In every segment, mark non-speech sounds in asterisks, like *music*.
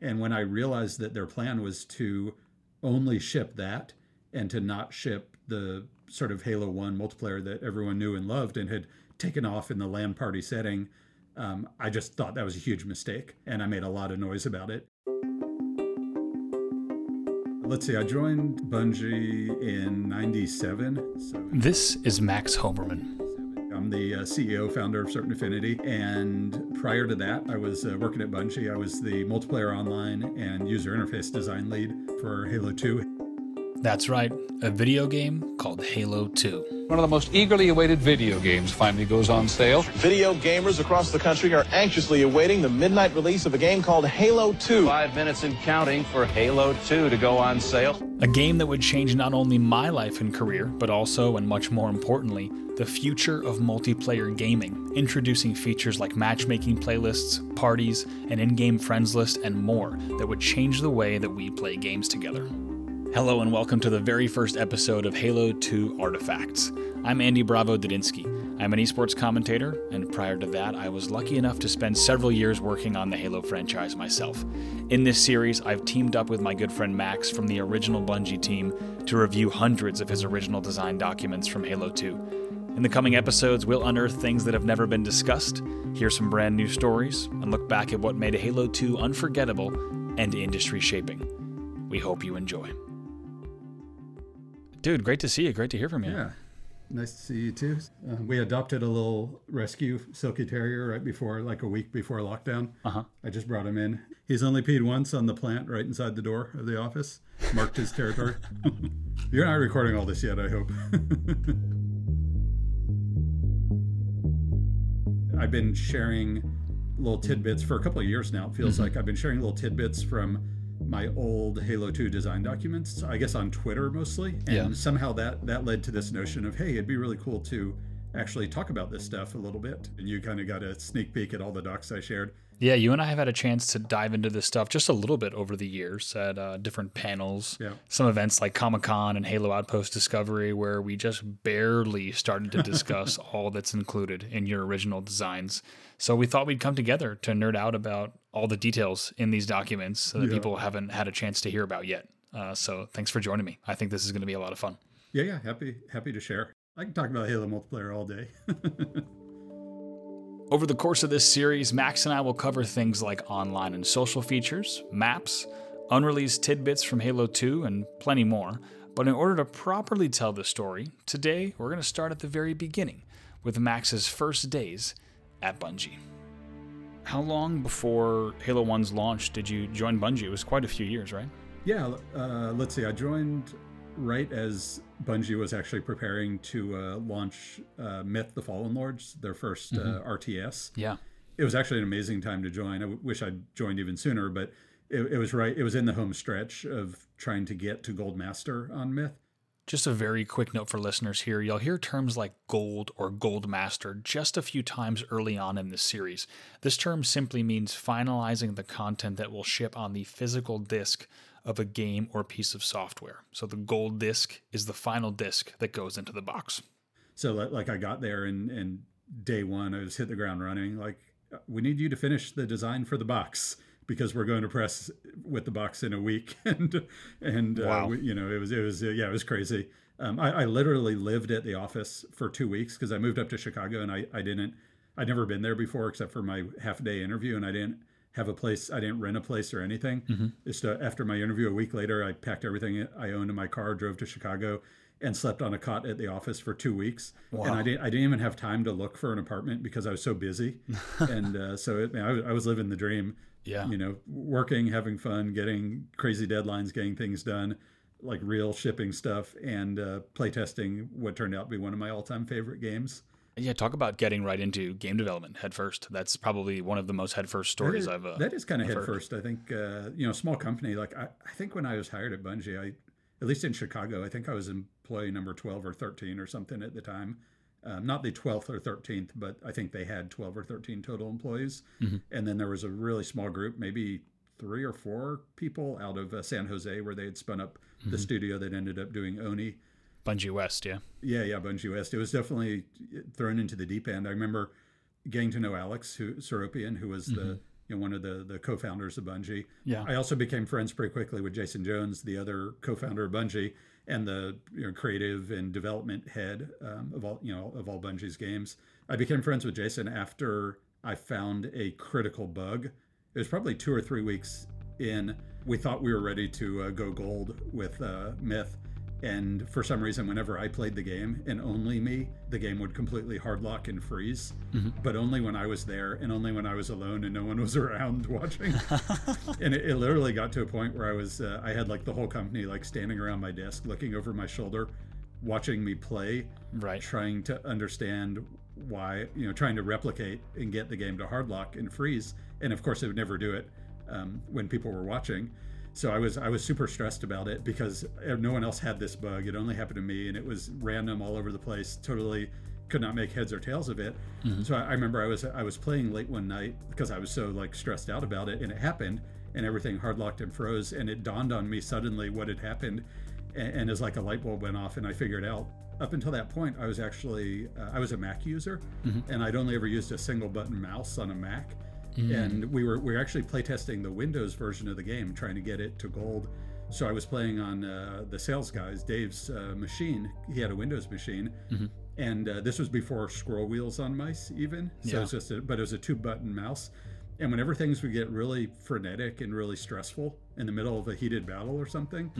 And when I realized that their plan was to only ship that and to not ship the sort of Halo 1 multiplayer that everyone knew and loved and had taken off in the LAN party setting, um, I just thought that was a huge mistake. And I made a lot of noise about it. Let's see, I joined Bungie in 97. So This is Max Hoberman. I'm the uh, CEO, founder of Certain Affinity. And prior to that, I was uh, working at Bungie. I was the multiplayer online and user interface design lead for Halo 2. That's right, a video game called Halo 2. One of the most eagerly awaited video games finally goes on sale. Video gamers across the country are anxiously awaiting the midnight release of a game called Halo 2. Five minutes and counting for Halo 2 to go on sale. A game that would change not only my life and career, but also, and much more importantly, the future of multiplayer gaming, introducing features like matchmaking playlists, parties, an in game friends list, and more that would change the way that we play games together. Hello, and welcome to the very first episode of Halo 2 Artifacts. I'm Andy Bravo Dudynsky. I'm an esports commentator, and prior to that, I was lucky enough to spend several years working on the Halo franchise myself. In this series, I've teamed up with my good friend Max from the original Bungie team to review hundreds of his original design documents from Halo 2. In the coming episodes, we'll unearth things that have never been discussed, hear some brand new stories, and look back at what made Halo 2 unforgettable and industry shaping. We hope you enjoy. Dude, great to see you. Great to hear from you. Yeah. Nice to see you too. Uh, we adopted a little rescue Silky Terrier right before, like a week before lockdown. Uh-huh. I just brought him in. He's only peed once on the plant right inside the door of the office, marked his territory. *laughs* You're not recording all this yet, I hope. *laughs* I've been sharing little tidbits for a couple of years now. It feels like I've been sharing little tidbits from my old Halo 2 design documents, I guess on Twitter mostly. And Yeah. somehow that that led to this notion of, hey, it'd be really cool to actually talk about this stuff a little bit. And you kind of got a sneak peek at all the docs I shared. Yeah, you and I have had a chance to dive into this stuff just a little bit over the years at uh, different panels. Yeah. Some events like Comic Con and Halo Outpost Discovery, where we just barely started to discuss *laughs* all that's included in your original designs. So we thought we'd come together to nerd out about all the details in these documents that Yeah. people haven't had a chance to hear about yet. Uh, so thanks for joining me. I think this is going to be a lot of fun. Yeah, yeah, happy happy to share. I can talk about Halo multiplayer all day. *laughs* Over the course of this series, Max and I will cover things like online and social features, maps, unreleased tidbits from Halo 2, and plenty more. But in order to properly tell the story, today we're going to start at the very beginning with Max's first days at Bungie. How long before Halo 1's launch did you join Bungie? It was quite a few years, right? yeah, uh, let's see. I joined right as Bungie was actually preparing to uh, launch uh, Myth: The Fallen Lords, their 1st uh, RTS. Yeah. it was actually an amazing time to join. I w- wish I'd joined even sooner, but it, it was right. It was in the home stretch of trying to get to Gold Master on Myth. Just a very quick note for listeners here. You'll hear terms like gold or gold master just a few times early on in this series. This term simply means finalizing the content that will ship on the physical disk of a game or piece of software. So the gold disk is the final disk that goes into the box. So like I got there and and day one I was hit the ground running. Like we need you to finish the design for the box because we're going to press with the box in a week *laughs* and and uh, we, you know it was it was uh, yeah it was crazy. Um, I, I literally lived at the office for two weeks because I moved up to Chicago and I I didn't I'd never been there before except for my half day interview and I didn't have a place I didn't rent a place or anything. Just uh, after my interview a week later I packed everything I owned in my car, drove to Chicago and slept on a cot at the office for two weeks. Wow. And I didn't, I didn't even have time to look for an apartment because I was so busy. *laughs* and uh, so it, I, was, I was living the dream. Yeah. You know, working, having fun, getting crazy deadlines, getting things done, like real shipping stuff, and uh, playtesting what turned out to be one of my all-time favorite games. Yeah, talk about getting right into game development headfirst. That's probably one of the most headfirst stories is, I've uh, that is kind of heard. I think uh, you know, small company. Like I, I think when I was hired at Bungie, I at least in Chicago, I think I was employee number twelve or thirteen or something at the time. Um, not the twelfth or thirteenth, but I think they had twelve or thirteen total employees. Mm-hmm. And then there was a really small group, maybe three or four people out of uh, San Jose, where they had spun up Mm-hmm. the studio that ended up doing Oni. Bungie West, yeah. Yeah, yeah, Bungie West. It was definitely thrown into the deep end. I remember getting to know Alex who, Seropian, who was the you know, one of the the co-founders of Bungie. Yeah. I also became friends pretty quickly with Jason Jones, the other co-founder of Bungie and the you know, creative and development head um, of all you know of all Bungie's games. I became friends with Jason after I found a critical bug. It was probably two or three weeks in. We thought we were ready to uh, go gold with uh, Myth, and for some reason, whenever I played the game, and only me, the game would completely hardlock and freeze. But only when I was there, and only when I was alone, and no one was *laughs* around watching. *laughs* and it, it literally got to a point where I was, uh, I had like the whole company like standing around my desk, looking over my shoulder, watching me play, Right. trying to understand why, you know, trying to replicate and get the game to hardlock and freeze. And of course, it would never do it um, when people were watching. So I was I was super stressed about it because uh, no one else had this bug. It only happened to me, and it was random all over the place. Totally could not make heads or tails of it. Mm-hmm. So I, I remember I was I was playing late one night because I was so like stressed out about it, and it happened, and everything hard locked and froze, and it dawned on me suddenly what had happened, and, and as like a light bulb went off, and I figured out. Up until that point, I was actually uh, I was a Mac user, mm-hmm. and I'd only ever used a single button mouse on a Mac and we were we were actually playtesting the Windows version of the game, trying to get it to gold. So I was playing on uh, the sales guys, Dave's uh, machine. He had a Windows machine, and uh, this was before scroll wheels on mice, even. So Yeah. it was just, a, but it was a two-button mouse. And whenever things would get really frenetic and really stressful in the middle of a heated battle or something,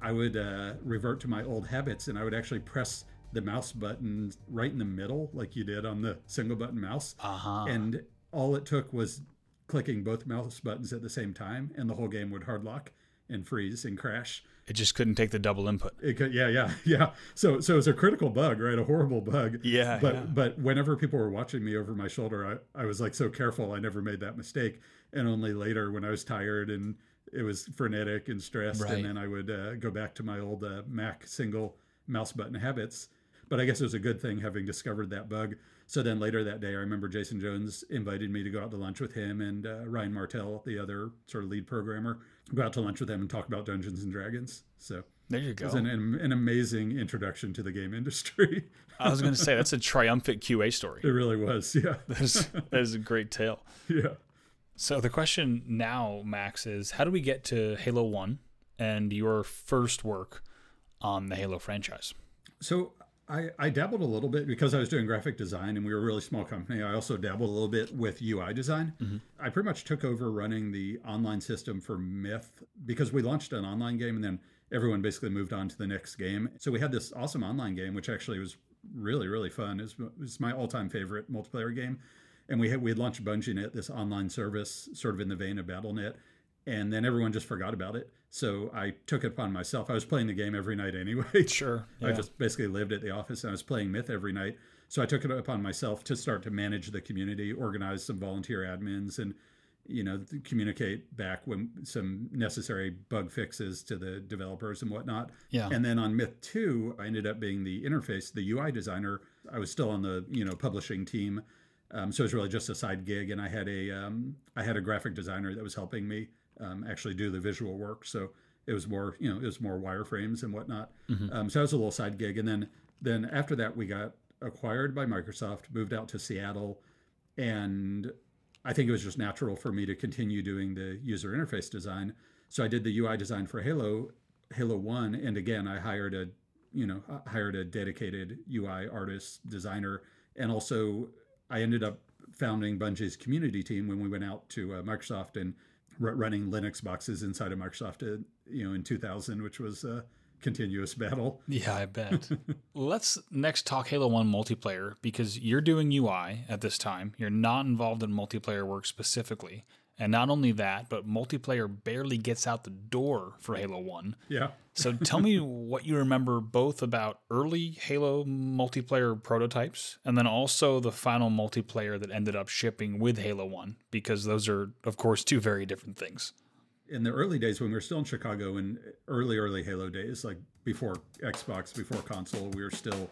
I would uh, revert to my old habits, and I would actually press the mouse button right in the middle, like you did on the single-button mouse Uh-huh. and all it took was clicking both mouse buttons at the same time, and the whole game would hard lock and freeze and crash. It just couldn't take the double input. It could, yeah, yeah, *laughs* yeah. So, so it's a critical bug, right? A horrible bug. Yeah, But, yeah. but whenever people were watching me over my shoulder, I, I was like so careful. I never made that mistake. And only later, when I was tired and it was frenetic and stressed, Right. and then I would uh, go back to my old uh, Mac single mouse button habits. But I guess it was a good thing having discovered that bug. So then later that day, I remember Jason Jones invited me to go out to lunch with him and uh, Ryan Martell, the other sort of lead programmer, go out to lunch with him and talk about Dungeons and Dragons. So There you go. it was an, an amazing introduction to the game industry. *laughs* I was going to say that's a triumphant QA story. it really was. Yeah. *laughs* That is, that is a great tale. *laughs* Yeah. So the question now, Max, is how do we get to Halo 1 and your first work on the Halo franchise? So I, I dabbled a little bit because I was doing graphic design and we were a really small company. I also dabbled a little bit with UI design. Mm-hmm. I pretty much took over running the online system for Myth because we launched an online game and then everyone basically moved on to the next game. So we had this awesome online game, which actually was really, really fun. It's, it's my all time favorite multiplayer game. And we had, we had launched BungieNet, this online service, sort of in the vein of BattleNet. And then everyone just forgot about it. So I took it upon myself. I was playing the game every night anyway. *laughs* Sure. I just basically lived at the office and I was playing Myth every night. So I took it upon myself to start to manage the community, organize some volunteer admins, and you know communicate back when some necessary bug fixes to the developers and whatnot. Yeah. And then on Myth Two, I ended up being the interface, the UI designer. I was still on the you know publishing team, um, so it was really just a side gig. And I had a um, I had a graphic designer that was helping me um, actually do the visual work. So it was more you know it was more wireframes and whatnot. Um, so that was a little side gig. And then then after that we got acquired by Microsoft, moved out to Seattle, and I think it was just natural for me to continue doing the user interface design. So I did the UI design for Halo, Halo One, and again I hired a, you know, I hired a dedicated UI artist designer, and also I ended up founding Bungie's community team when we went out to uh, Microsoft and r- running Linux boxes inside of Microsoft, uh, you know, in 2000, which was a continuous battle. Yeah, I bet. *laughs* Let's next talk Halo 1 multiplayer because you're doing UI at this time. You're not involved in multiplayer work specifically. And not only that, but multiplayer barely gets out the door for Halo 1. Yeah. So tell me *laughs* what you remember both about early Halo multiplayer prototypes and then also the final multiplayer that ended up shipping with Halo 1, because those are, of course, two very different things. in the early days when we were still in Chicago in early early Halo days, like before Xbox, before console, we were still.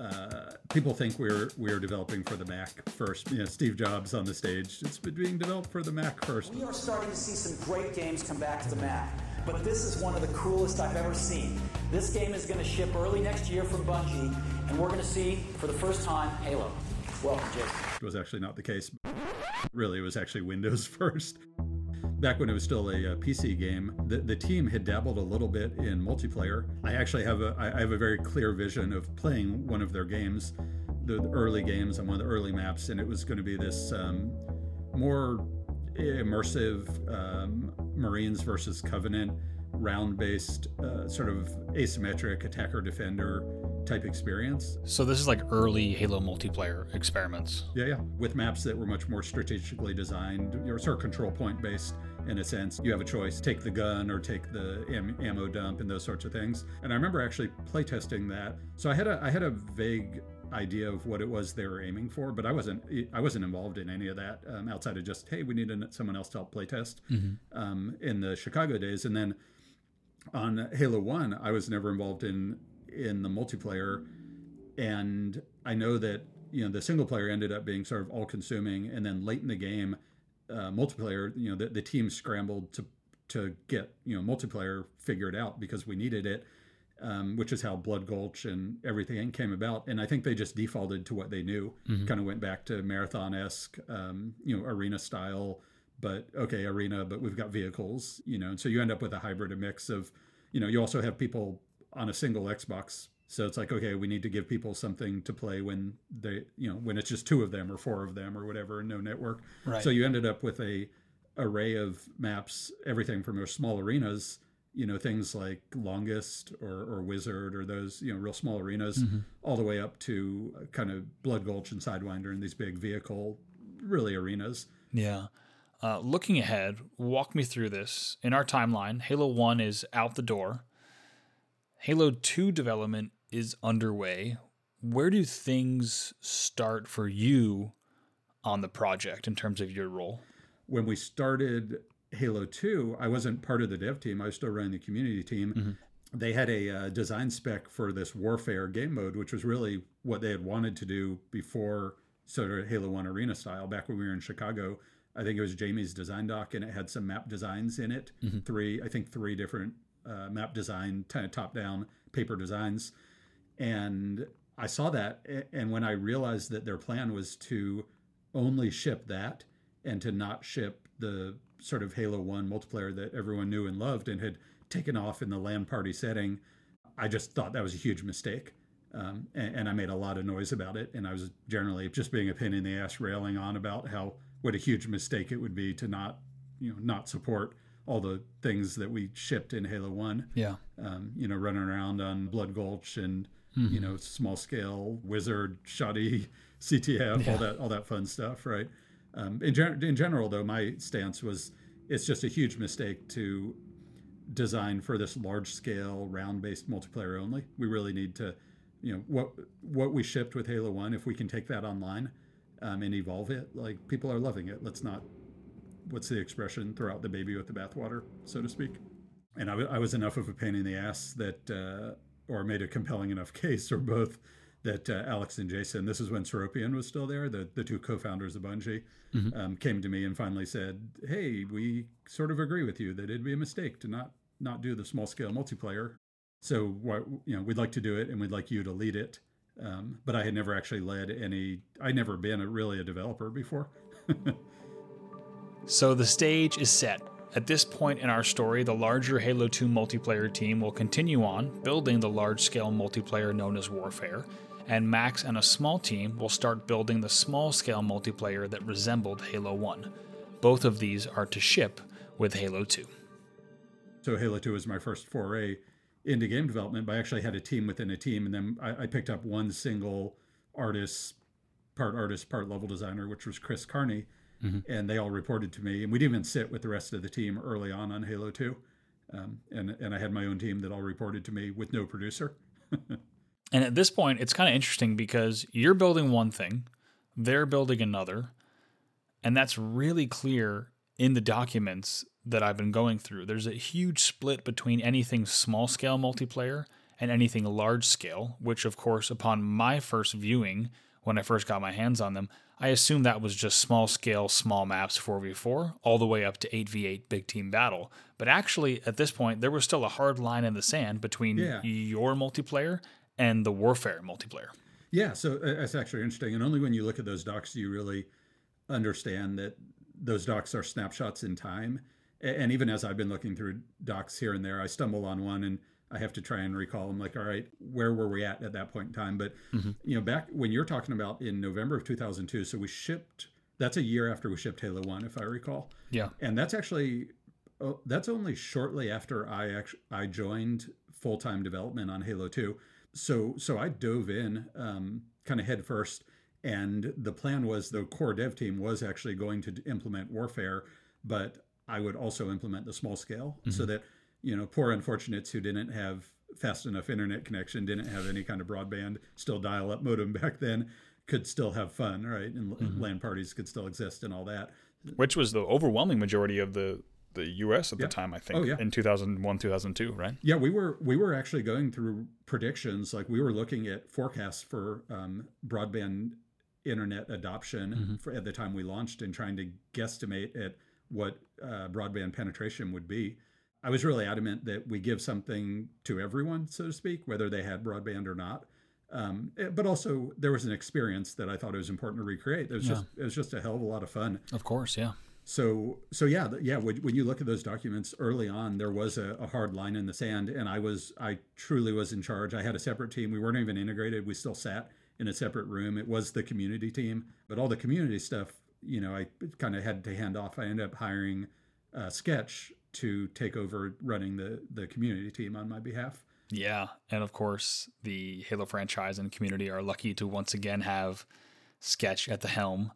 Uh, people think we we're we are developing for the Mac first. You know, Steve Jobs on the stage. It's been being developed for the Mac first. We are starting to see some great games come back to the Mac, but this is one of the coolest I've ever seen. This game is going to ship early next year from Bungie, and we're going to see for the first time Halo. Welcome, Jason. was actually not the case. Really, it was actually Windows *laughs* first. Back when it was still a, a PC game, the, the team had dabbled a little bit in multiplayer. I actually have a I have a very clear vision of playing one of their games, the, the early games on one of the early maps, and it was going to be this um, more immersive um, Marines versus Covenant round based, uh, sort of asymmetric attacker defender type experience. So this is like early Halo multiplayer experiments. Yeah, yeah. With maps that were much more strategically designed, you're sort of control point based in a sense. You have a choice take the gun or take the am- ammo dump and those sorts of things. And I remember actually playtesting that. So I had a I had a vague idea of what it was they were aiming for, but I wasn't I wasn't involved in any of that um, outside of just hey we need someone else to help playtest mm-hmm. um, in the Chicago days, and then on Halo One I was never involved in in the multiplayer, and I know that you know the single player ended up being sort of all consuming, and then late in the game, uh, multiplayer you know the, the team scrambled to to get you know multiplayer figured out because we needed it um, which is how Blood Gulch and everything came about. And I think they just defaulted to what they knew, mm-hmm. kind of went back to marathon esque, um, you know, arena style. But okay, arena, but we've got vehicles, you know, and so you end up with a hybrid, a mix of, you know, you also have people on a single Xbox. So it's like, okay, we need to give people something to play when they, you know, when it's just two of them or four of them or whatever, and no network. Right. So you ended up with a array of maps, everything from your small arenas you know things like longest or, or wizard or those you know real small arenas mm-hmm. all the way up to kind of blood gulch and sidewinder and these big vehicle really arenas yeah uh, looking ahead walk me through this in our timeline halo 1 is out the door halo 2 development is underway where do things start for you on the project in terms of your role when we started Halo 2, I wasn't part of the dev team. I was still running the community team. Mm-hmm. They had a uh, design spec for this warfare game mode, which was really what they had wanted to do before sort of Halo 1 arena style. Back when we were in Chicago, I think it was Jaime's design doc, and it had some map designs in it. Mm-hmm. Three, I think, three different uh, map design, kind of top down paper designs. And I saw that, and when I realized that their plan was to only ship that and to not ship the sort of Halo 1 multiplayer that everyone knew and loved and had taken off in the LAN party setting, I just thought that was a huge mistake. Um, and, and, I made a lot of noise about it. And I was generally just being a pin in the ass railing on about how what a huge mistake it would be to not, you know, not support all the things that we shipped in Halo One. Yeah. Um, you know, running around on Blood Gulch and mm-hmm. you know small scale Wizard, Shoddy, *laughs* CTF, yeah. all that all that fun stuff, right? Um, in, gen- in general, though, my stance was it's just a huge mistake to design for this large scale round based multiplayer only. We really need to, you know, what what we shipped with Halo One. If we can take that online um, and evolve it, like people are loving it. Let's not, what's the expression? Throw out the baby with the bathwater, so to speak. And I, w- I was enough of a pain in the ass that, uh, or made a compelling enough case, or both, that uh, Alex and Jason, this is when Seropian was still there, the, the two co founders of Bungie, mm-hmm. um, came to me and finally said, Hey, we sort of agree with you that it'd be a mistake to not, not do the small scale multiplayer. So, what, you know, we'd like to do it and we'd like you to lead it. Um, but I had never actually led any, I'd never been a, really a developer before. *laughs* so the stage is set. At this point in our story, the larger Halo 2 multiplayer team will continue on building the large scale multiplayer known as Warfare, and Max and a small team will start building the small scale multiplayer that resembled Halo 1. Both of these are to ship with Halo 2. So, Halo 2 was my first foray into game development, but I actually had a team within a team, and then I, I picked up one single artist, part artist, part level designer, which was Chris Carney, mm-hmm. and they all reported to me. And we didn't even sit with the rest of the team early on on Halo 2. Um, and, and I had my own team that all reported to me with no producer. *laughs* And at this point, it's kind of interesting because you're building one thing, they're building another. And that's really clear in the documents that I've been going through. There's a huge split between anything small scale multiplayer and anything large scale, which, of course, upon my first viewing, when I first got my hands on them, I assumed that was just small scale, small maps 4v4, all the way up to 8v8 big team battle. But actually, at this point, there was still a hard line in the sand between yeah. your multiplayer and the Warfare multiplayer. Yeah, so uh, that's actually interesting. And only when you look at those docs do you really understand that those docs are snapshots in time. And even as I've been looking through docs here and there, I stumble on one and I have to try and recall. I'm like, all right, where were we at at that point in time? But mm-hmm. you know, back when you're talking about in November of 2002, so we shipped. That's a year after we shipped Halo One, if I recall. Yeah, and that's actually oh, that's only shortly after I actually I joined full time development on Halo Two. So so I dove in um, kind of head first, and the plan was the core dev team was actually going to implement Warfare, but I would also implement the small scale mm-hmm. so that you know poor unfortunates who didn't have fast enough internet connection, didn't have any kind of broadband, still dial up modem *laughs* back then, could still have fun, right? And mm-hmm. LAN parties could still exist and all that. Which was the overwhelming majority of the the U.S. at yeah. the time, I think, oh, yeah. in 2001, 2002, right? Yeah, we were we were actually going through predictions. Like we were looking at forecasts for um, broadband internet adoption mm-hmm. for, at the time we launched, and trying to guesstimate at what uh, broadband penetration would be. I was really adamant that we give something to everyone, so to speak, whether they had broadband or not. Um, eh, but also, there was an experience that I thought it was important to recreate. It was yeah. just it was just a hell of a lot of fun. Of course, yeah. So so yeah yeah when, when you look at those documents early on, there was a, a hard line in the sand, and I was I truly was in charge. I had a separate team. We weren't even integrated. We still sat in a separate room. It was the community team, but all the community stuff, you know, I kind of had to hand off. I ended up hiring uh, Sketch to take over running the the community team on my behalf. Yeah, and of course, the Halo franchise and community are lucky to once again have Sketch at the helm.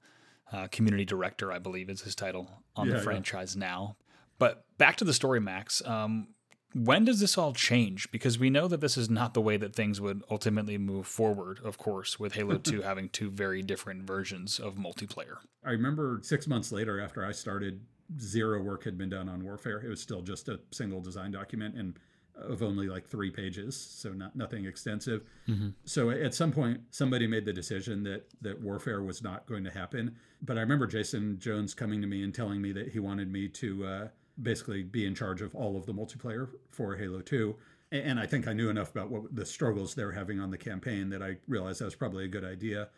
Uh, community director, I believe, is his title on yeah, the franchise yeah. now. But back to the story, Max. Um, when does this all change? Because we know that this is not the way that things would ultimately move forward, of course, with Halo *laughs* 2 having two very different versions of multiplayer. I remember six months later, after I started zero work had been done on warfare. It was still just a single design document and of only like three pages, so not nothing extensive. Mm-hmm. So at some point, somebody made the decision that that warfare was not going to happen. But I remember Jason Jones coming to me and telling me that he wanted me to uh, basically be in charge of all of the multiplayer for Halo Two. And I think I knew enough about what the struggles they're having on the campaign that I realized that was probably a good idea.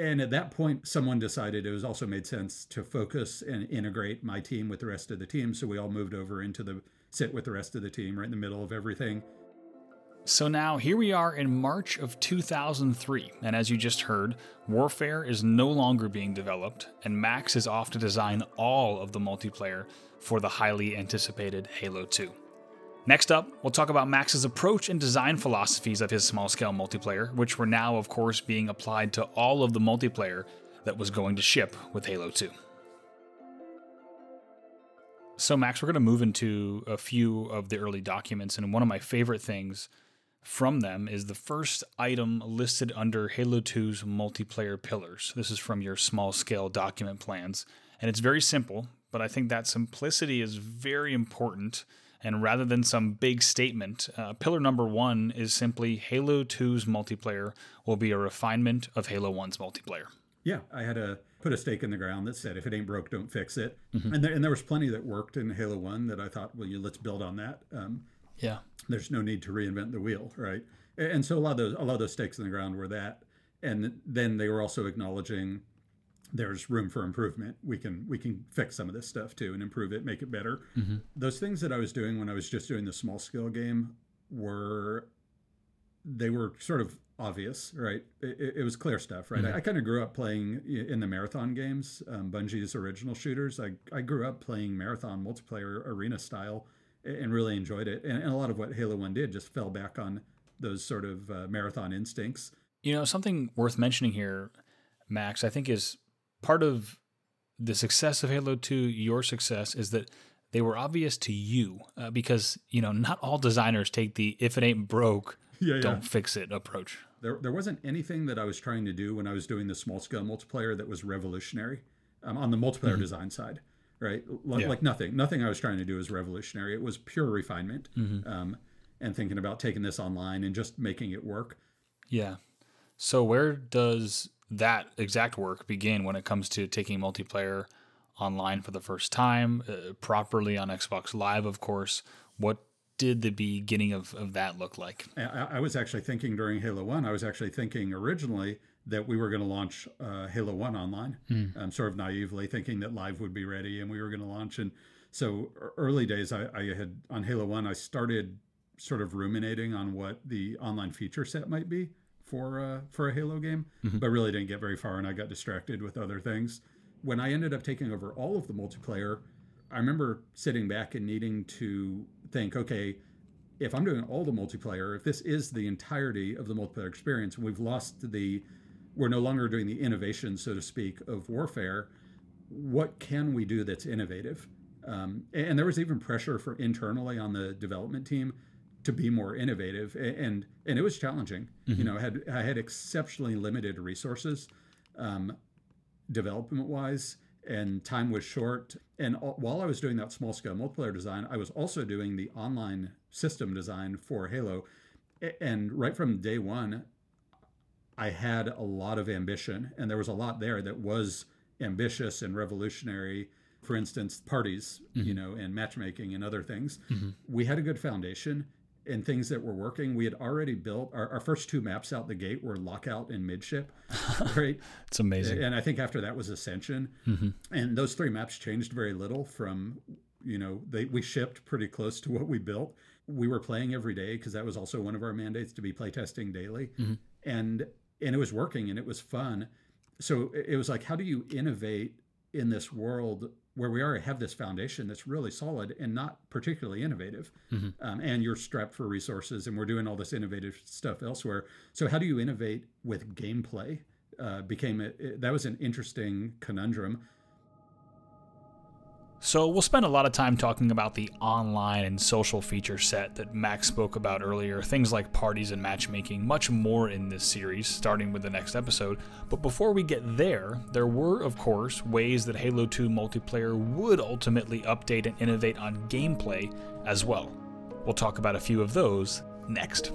And at that point, someone decided it was also made sense to focus and integrate my team with the rest of the team. So we all moved over into the sit with the rest of the team right in the middle of everything. So now here we are in March of 2003, and as you just heard, Warfare is no longer being developed, and Max is off to design all of the multiplayer for the highly anticipated Halo 2. Next up, we'll talk about Max's approach and design philosophies of his small scale multiplayer, which were now, of course, being applied to all of the multiplayer that was going to ship with Halo 2. So, Max, we're going to move into a few of the early documents, and one of my favorite things from them is the first item listed under Halo 2's multiplayer pillars. This is from your small scale document plans, and it's very simple, but I think that simplicity is very important and rather than some big statement, uh, pillar number one is simply Halo 2's multiplayer will be a refinement of Halo 1's multiplayer. Yeah, I had to put a stake in the ground that said, if it ain't broke, don't fix it. Mm-hmm. And, there, and there was plenty that worked in Halo 1 that I thought, well, you, let's build on that. Um, yeah. There's no need to reinvent the wheel, right? And so a lot of those, a lot of those stakes in the ground were that. And then they were also acknowledging there's room for improvement. We can we can fix some of this stuff too and improve it, make it better. Mm-hmm. Those things that I was doing when I was just doing the small scale game were they were sort of obvious, right? It, it was clear stuff, right? Mm-hmm. I, I kind of grew up playing in the marathon games, um, Bungie's original shooters. I, I grew up playing marathon multiplayer arena style and really enjoyed it. And, and a lot of what Halo 1 did just fell back on those sort of uh, marathon instincts. You know, something worth mentioning here, Max, I think is part of the success of Halo 2, your success, is that they were obvious to you uh, because, you know, not all designers take the if it ain't broke, yeah, yeah. don't fix it approach. There, there wasn't anything that I was trying to do when I was doing the small scale multiplayer that was revolutionary um, on the multiplayer mm-hmm. design side, right? Like, yeah. like, nothing. Nothing I was trying to do was revolutionary. It was pure refinement mm-hmm. um, and thinking about taking this online and just making it work. Yeah. So where does that exact work begin when it comes to taking multiplayer online for the first time, uh, properly on Xbox Live, of course. What did the beginning of, of that look like? I, I was actually thinking during Halo 1, I was actually thinking originally that we were going to launch uh, Halo 1 online, um, sort of naively thinking that live would be ready and we were going to launch. And so, early days, I, I had on Halo 1, I started sort of ruminating on what the online feature set might be for uh, for a Halo game, but really didn't get very far, and I got distracted with other things. When I ended up taking over all of the multiplayer, I remember sitting back and needing to think, okay, if I'm doing all the multiplayer, if this is the entirety of the multiplayer experience, we've lost the, we're no longer doing the innovation, so to speak, of warfare. What can we do that's innovative? Um, and there was even pressure for internally on the development team to be more innovative, and and it was challenging. You mm-hmm. know, I had I had exceptionally limited resources, um, development wise, and time was short. And all, while I was doing that small scale multiplayer design, I was also doing the online system design for Halo. And right from day one, I had a lot of ambition, and there was a lot there that was ambitious and revolutionary. For instance, parties, you mm-hmm. know, and matchmaking and other things. Mm-hmm. We had a good foundation and things that were working. We had already built our, our first two maps out the gate were lockout and midship, *laughs* right? It's amazing. And I think after that was Ascension, mm-hmm. and those three maps changed very little from, you know, they we shipped pretty close to what we built. We were playing every day because that was also one of our mandates to be playtesting daily, mm-hmm. and and it was working and it was fun. So it was like, how do you innovate in this world where we already have this foundation that's really solid and not particularly innovative, um, and you're strapped for resources, and we're doing all this innovative stuff elsewhere. So how do you innovate with gameplay? Uh, became a, that was an interesting conundrum. So, we'll spend a lot of time talking about the online and social feature set that Max spoke about earlier, things like parties and matchmaking, much more in this series, starting with the next episode. But before we get there, there were, of course, ways that Halo 2 multiplayer would ultimately update and innovate on gameplay as well. We'll talk about a few of those next.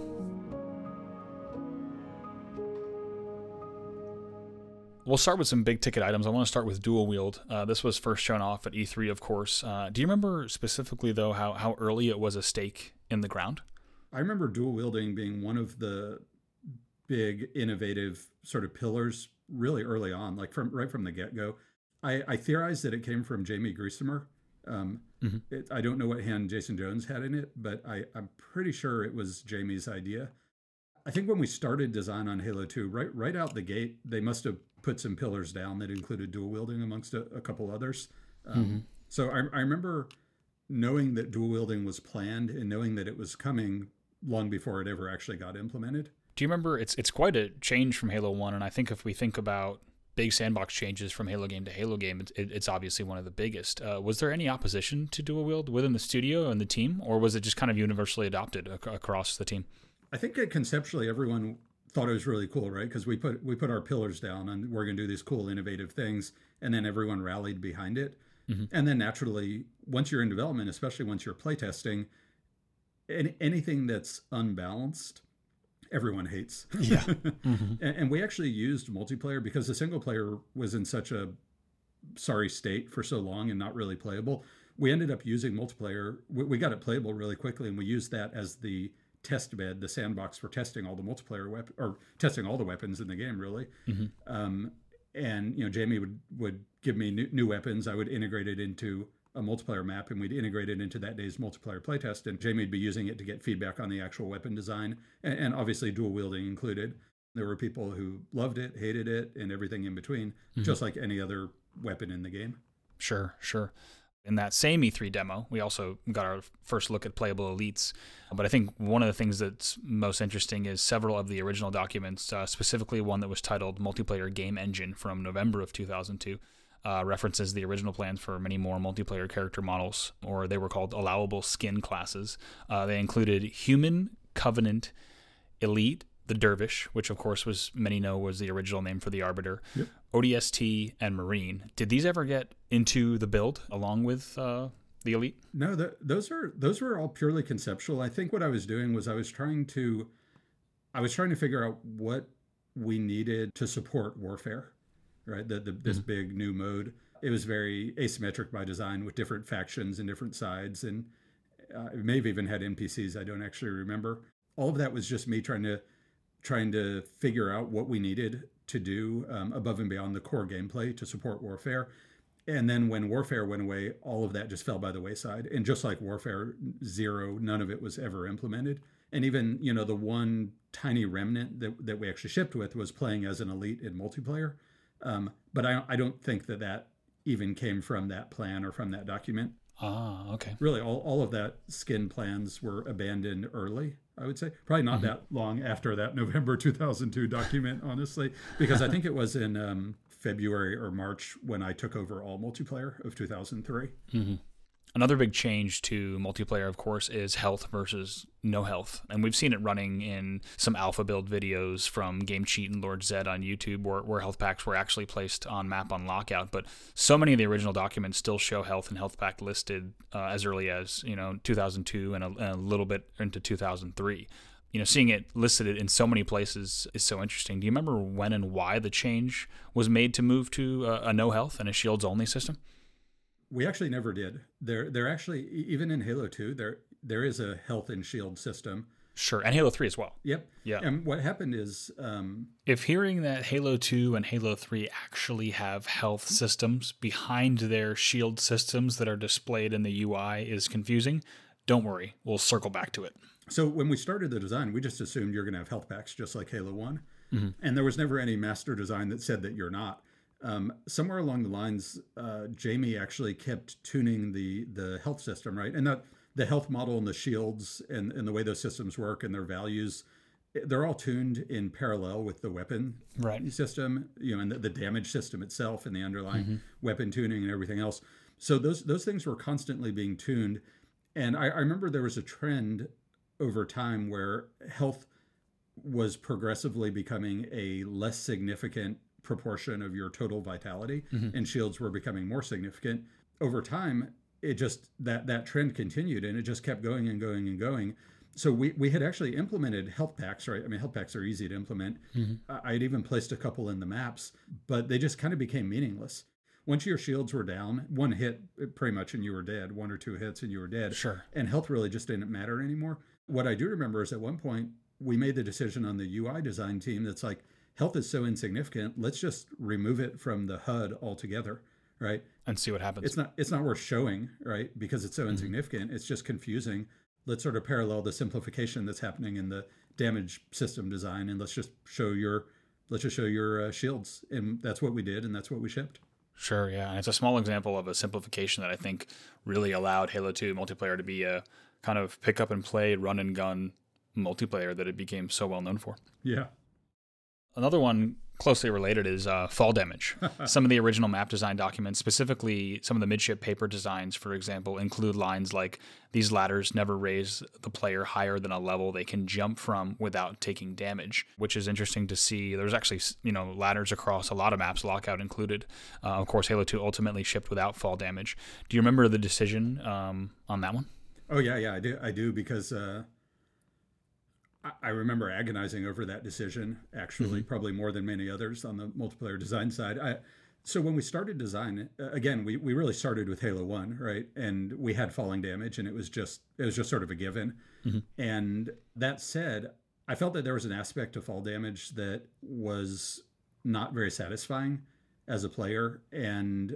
We'll start with some big ticket items. I want to start with dual wield. Uh, this was first shown off at E3, of course. Uh, do you remember specifically, though, how, how early it was a stake in the ground? I remember dual wielding being one of the big innovative sort of pillars really early on, like from right from the get go. I, I theorized that it came from Jaime Griesemer. Um, it, I don't know what hand Jason Jones had in it, but I, I'm pretty sure it was Jaime's idea. I think when we started design on Halo 2, right right out the gate, they must have put some pillars down that included dual wielding amongst a, a couple others. Um, So I, I remember knowing that dual wielding was planned and knowing that it was coming long before it ever actually got implemented. Do you remember? It's it's quite a change from Halo One, and I think if we think about big sandbox changes from Halo game to Halo game, it's, it, it's obviously one of the biggest. Uh, was there any opposition to dual wield within the studio and the team, or was it just kind of universally adopted ac- across the team? I think conceptually everyone thought it was really cool, right? Because we put we put our pillars down and we're going to do these cool, innovative things, and then everyone rallied behind it. Mm-hmm. And then naturally, once you're in development, especially once you're playtesting, any, anything that's unbalanced, everyone hates. Yeah. *laughs* Mm-hmm. and, and we actually used multiplayer because the single player was in such a sorry state for so long and not really playable. We ended up using multiplayer. We, we got it playable really quickly, and we used that as the test bed, the sandbox for testing all the multiplayer weapon or testing all the weapons in the game, really. Um, and you know, Jaime would would give me new, new weapons. I would integrate it into a multiplayer map, and we'd integrate it into that day's multiplayer playtest. And Jaime would be using it to get feedback on the actual weapon design, and, and obviously dual wielding included. There were people who loved it, hated it, and everything in between, just like any other weapon in the game. Sure, sure. In that same E3 demo, we also got our first look at playable elites. But I think one of the things that's most interesting is several of the original documents, uh, specifically one that was titled Multiplayer Game Engine from November of 2002. Uh, references the original plans for many more multiplayer character models, or they were called allowable skin classes. Uh, they included human, covenant, elite, the dervish, which of course was many know was the original name for the arbiter, ODST, and marine. Did these ever get into the build along with uh, the elite? No, th those are those were all purely conceptual. I think what I was doing was I was trying to, I was trying to figure out what we needed to support warfare, right? The, the this big new mode. It was very asymmetric by design with different factions and different sides, and uh, it may have even had NPCs. I don't actually remember. All of that was just me trying to trying to figure out what we needed to do um, above and beyond the core gameplay to support Warfare. And then when Warfare went away, all of that just fell by the wayside. And just like Warfare Zero, none of it was ever implemented. And even, you know, the one tiny remnant that, that we actually shipped with was playing as an elite in multiplayer. Um, but I, I don't think that that even came from that plan or from that document. Ah, okay. Really, all, all of that skin plans were abandoned early, I would say. Probably not Mm-hmm. that long after that November *laughs* 2002 document, honestly, because I think it was in um, February or March when I took over all multiplayer of 2003. Another big change to multiplayer, of course, is health versus no health. And we've seen it running in some alpha build videos from Game Cheat and Lord Zed on YouTube where, where health packs were actually placed on map on lockout. But so many of the original documents still show health and health pack listed uh, as early as, you know, 2002 and a, a little bit into 2003. You know, seeing it listed in so many places is so interesting. Do you remember when and why the change was made to move to a, a no health and a shields only system? We actually never did. There, there actually, even in Halo 2, there there is a health and shield system. Sure. And Halo 3 as well. Yep. Yeah. And what happened is, um, If hearing that Halo 2 and Halo 3 actually have health systems behind their shield systems that are displayed in the UI is confusing, don't worry. We'll circle back to it. So when we started the design, we just assumed you're going to have health packs just like Halo One, and there was never any master design that said that you're not. Um, somewhere along the lines, uh, Jaime actually kept tuning the the health system, right? And that the health model and the shields and, and the way those systems work and their values, they're all tuned in parallel with the weapon Right. system, you know, and the, the damage system itself and the underlying weapon tuning and everything else. So those those things were constantly being tuned. And I, I remember there was a trend over time where health was progressively becoming a less significant proportion of your total vitality mm-hmm. and shields were becoming more significant. Over time it just that that trend continued and it just kept going and going and going. So we, we had actually implemented health packs right? I mean health packs are easy to implement. Mm-hmm. I- i'd even placed a couple in the maps but they just kind of became meaningless. Once your shields were down one hit eh, pretty much and you were dead one or two hits and you were dead. Sure. and health really just didn't matter anymore. What I do remember is at one point we made the decision on the UI design team that's like health is so insignificant, let's just remove it from the HUD altogether, right? And see what happens. It's not it's not worth showing, right? Because it's so insignificant. It's just confusing. Let's sort of parallel the simplification that's happening in the damage system design and let's just show your let's just show your uh, shields and that's what we did and that's what we shipped. Sure, yeah. And it's a small example of a simplification that I think really allowed Halo 2 multiplayer to be a kind of pick up and play, run and gun multiplayer that it became so well known for. Yeah. Another one closely related is uh, fall damage. *laughs* some of the original map design documents, specifically some of the midship paper designs, for example, include lines like these ladders never raise the player higher than a level they can jump from without taking damage, which is interesting to see. There's actually, you know, ladders across a lot of maps, lockout included. Uh, of course, Halo 2 ultimately shipped without fall damage. Do you remember the decision um, on that one? Oh yeah, yeah, I do. I do because uh, I, remember agonizing over that decision. Actually, probably more than many others on the multiplayer design side. I, so when we started design, uh, again, we, we really started with Halo One, right? And we had falling damage, and it was just it was just sort of a given. And that said, I felt that there was an aspect to fall damage that was not very satisfying as a player, and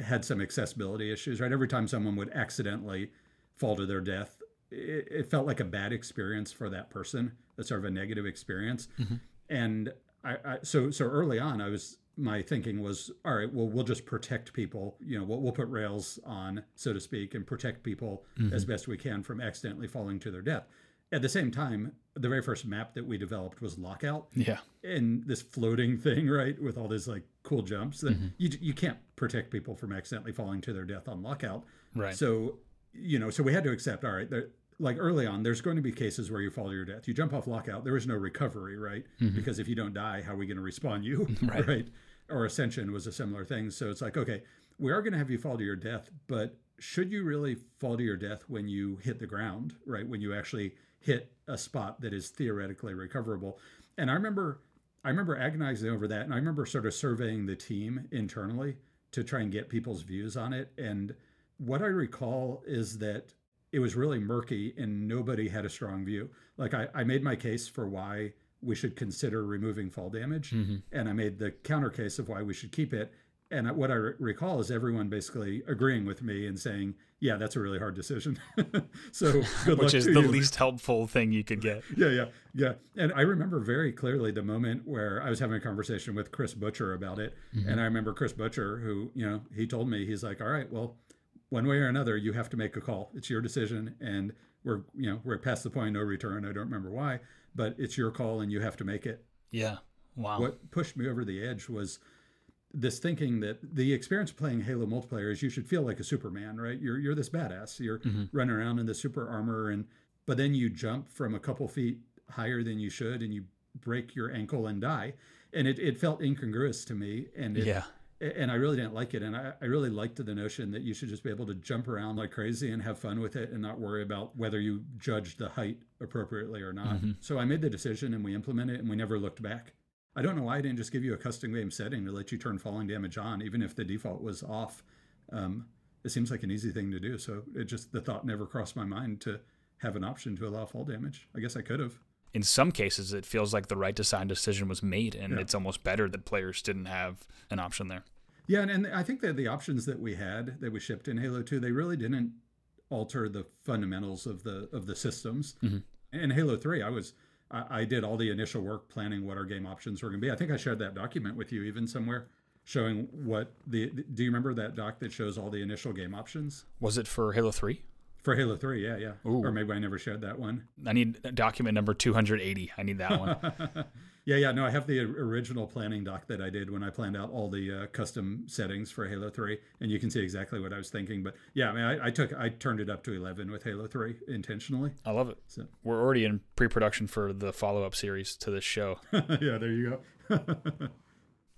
had some accessibility issues. Right, every time someone would accidentally fall to their death, it, it felt like a bad experience for that person. That's sort of a negative experience. Mm-hmm. And I, I so so early on, I was my thinking was, all right, well, we'll just protect people. You know, we'll, we'll put rails on, so to speak, and protect people as mm-hmm. best we can from accidentally falling to their death. At the same time, the very first map that we developed was Lockout Yeah. and this floating thing, right, with all these like cool jumps that mm-hmm. you you can't protect people from accidentally falling to their death on lockout. Right. So you know, so we had to accept. All right, there, like early on, there's going to be cases where you fall to your death. You jump off lockout, there is no recovery, right? Mm-hmm. Because if you don't die, how are we going to respawn you, *laughs* *laughs* right. Or ascension was a similar thing. So it's like, okay, we are going to have you fall to your death, but should you really fall to your death when you hit the ground, right? When you actually hit a spot that is theoretically recoverable. And I remember I remember agonizing over that and I remember sort of surveying the team internally to try and get people's views on it. And what I recall is that it was really murky and nobody had a strong view. Like I, I made my case for why we should consider removing fall damage. Mm-hmm. And I made the counter case of why we should keep it. And what I re- recall is everyone basically agreeing with me and saying, "Yeah, that's a really hard decision." *laughs* so *laughs* Which is the you. least helpful thing you could get. yeah, yeah, yeah. And I remember very clearly the moment where I was having a conversation with Chris Butcher about it. And I remember Chris Butcher, who, you know, he told me, he's like, all right, well, one way or another, you have to make a call. It's your decision. And we're, you know, we're past the point of no return. I don't remember why, but it's your call and you have to make it. Yeah. Wow. What pushed me over the edge was this thinking that the experience of playing Halo multiplayer is you should feel like a Superman, right? You're you're this badass. You're mm-hmm. running around in the super armor and but then you jump from a couple feet higher than you should and you break your ankle and die. And it, it felt incongruous to me and it, Yeah. And I really didn't like it. And I, I really liked the notion that you should just be able to jump around like crazy and have fun with it and not worry about whether you judge the height appropriately or not. So I made the decision and we implemented it and we never looked back. I don't know why I didn't just give you a custom game setting to let you turn falling damage on, even if the default was off. Um, it seems like an easy thing to do. So it just, the thought never crossed my mind to have an option to allow fall damage. I guess I could have. In some cases, it feels like the right design decision was made, and Yeah. it's almost better that players didn't have an option there. Yeah, and, and I think that the options that we had that we shipped in Halo 2, they really didn't alter the fundamentals of the of the systems. Mm-hmm. In Halo 3, I was I, I did all the initial work planning what our game options were going to be. I think I shared that document with you even somewhere showing what the do you remember that doc that shows all the initial game options? Was it for Halo 3? For Halo 3, yeah, yeah. Ooh. Or maybe I never shared that one. I need document number 280. I need that one. *laughs* Yeah, yeah, no, I have the original planning doc that I did when I planned out all the uh, custom settings for Halo 3, and you can see exactly what I was thinking. But yeah, I mean, I, I took, I turned it up to 11 with Halo 3 intentionally. I love it. So We're already in pre production for the follow up series to this show. *laughs* yeah, there you go. *laughs*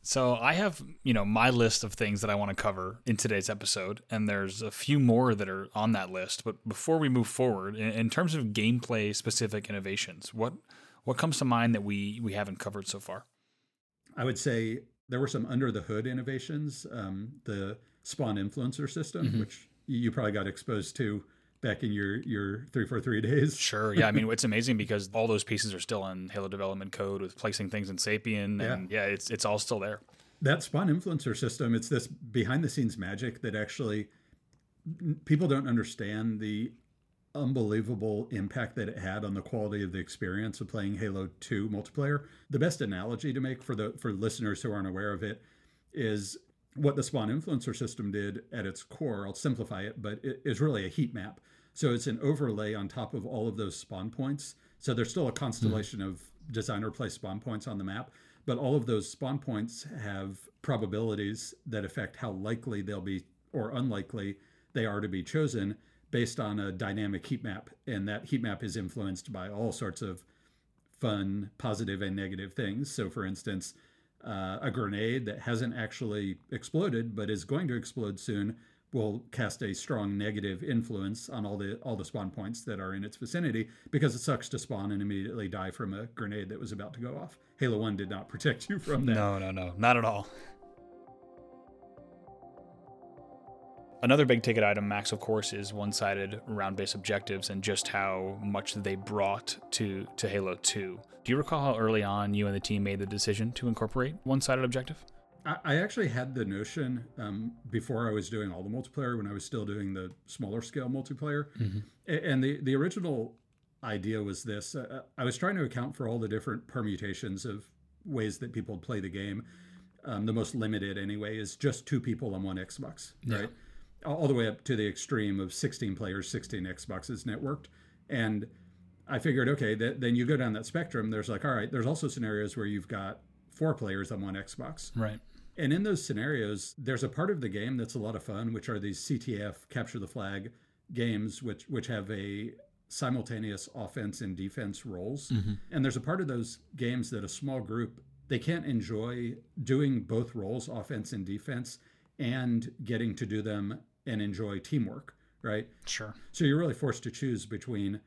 So I have, you know, my list of things that I want to cover in today's episode, and there's a few more that are on that list. But before we move forward, in, in terms of gameplay specific innovations, what what comes to mind that we we haven't covered so far? I would say there were some under the hood innovations. Um, the Spawn influencer system, which you probably got exposed to back in your your three four three days. Sure. Yeah. I mean, *laughs* it's amazing because all those pieces are still in Halo development code with placing things in Sapien, and yeah, it's it's all still there. that spawn influencer system it's this behind the scenes magic that actually people don't understand the unbelievable impact that it had on the quality of the experience of playing Halo 2 multiplayer. The best analogy to make for the for listeners who aren't aware of it is what the spawn influencer system did at its core. I'll simplify it, but it is really a heat map. So it's an overlay on top of all of those spawn points. So there's still a constellation of designer place spawn points on the map, but all of those spawn points have probabilities that affect how likely they'll be or unlikely they are to be chosen based on a dynamic heat map. And that heat map is influenced by all sorts of fun, positive, and negative things. So, for instance, uh, a grenade that hasn't actually exploded but is going to explode soon will cast a strong negative influence on all the all the spawn points that are in its vicinity because it sucks to spawn and immediately die from a grenade that was about to go off. Halo 1 did not protect you from that. No, no, no, not at all. Another big ticket item, Max, of course, is one-sided round-based objectives and just how much they brought to to Halo 2. Do you recall how early on you and the team made the decision to incorporate one-sided objective? I, I actually had the notion um, before I was doing all the multiplayer when I was still doing the smaller scale multiplayer, A- and the the original idea was this: uh, I was trying to account for all the different permutations of ways that people play the game. Um, the most limited, anyway, is just two people on one Xbox, right? All the way up to the extreme of 16 players, 16 Xboxes networked, and I figured, okay, th- then you go down that spectrum. There's like, all right, there's also scenarios where you've got four players on one Xbox. Right. And in those scenarios, there's a part of the game that's a lot of fun, which are these CTF capture the flag games, which which have a simultaneous offense and defense roles. Mm-hmm. And there's a part of those games that a small group they can't enjoy doing both roles, offense and defense, and getting to do them and enjoy teamwork, right? Sure. So you're really forced to choose between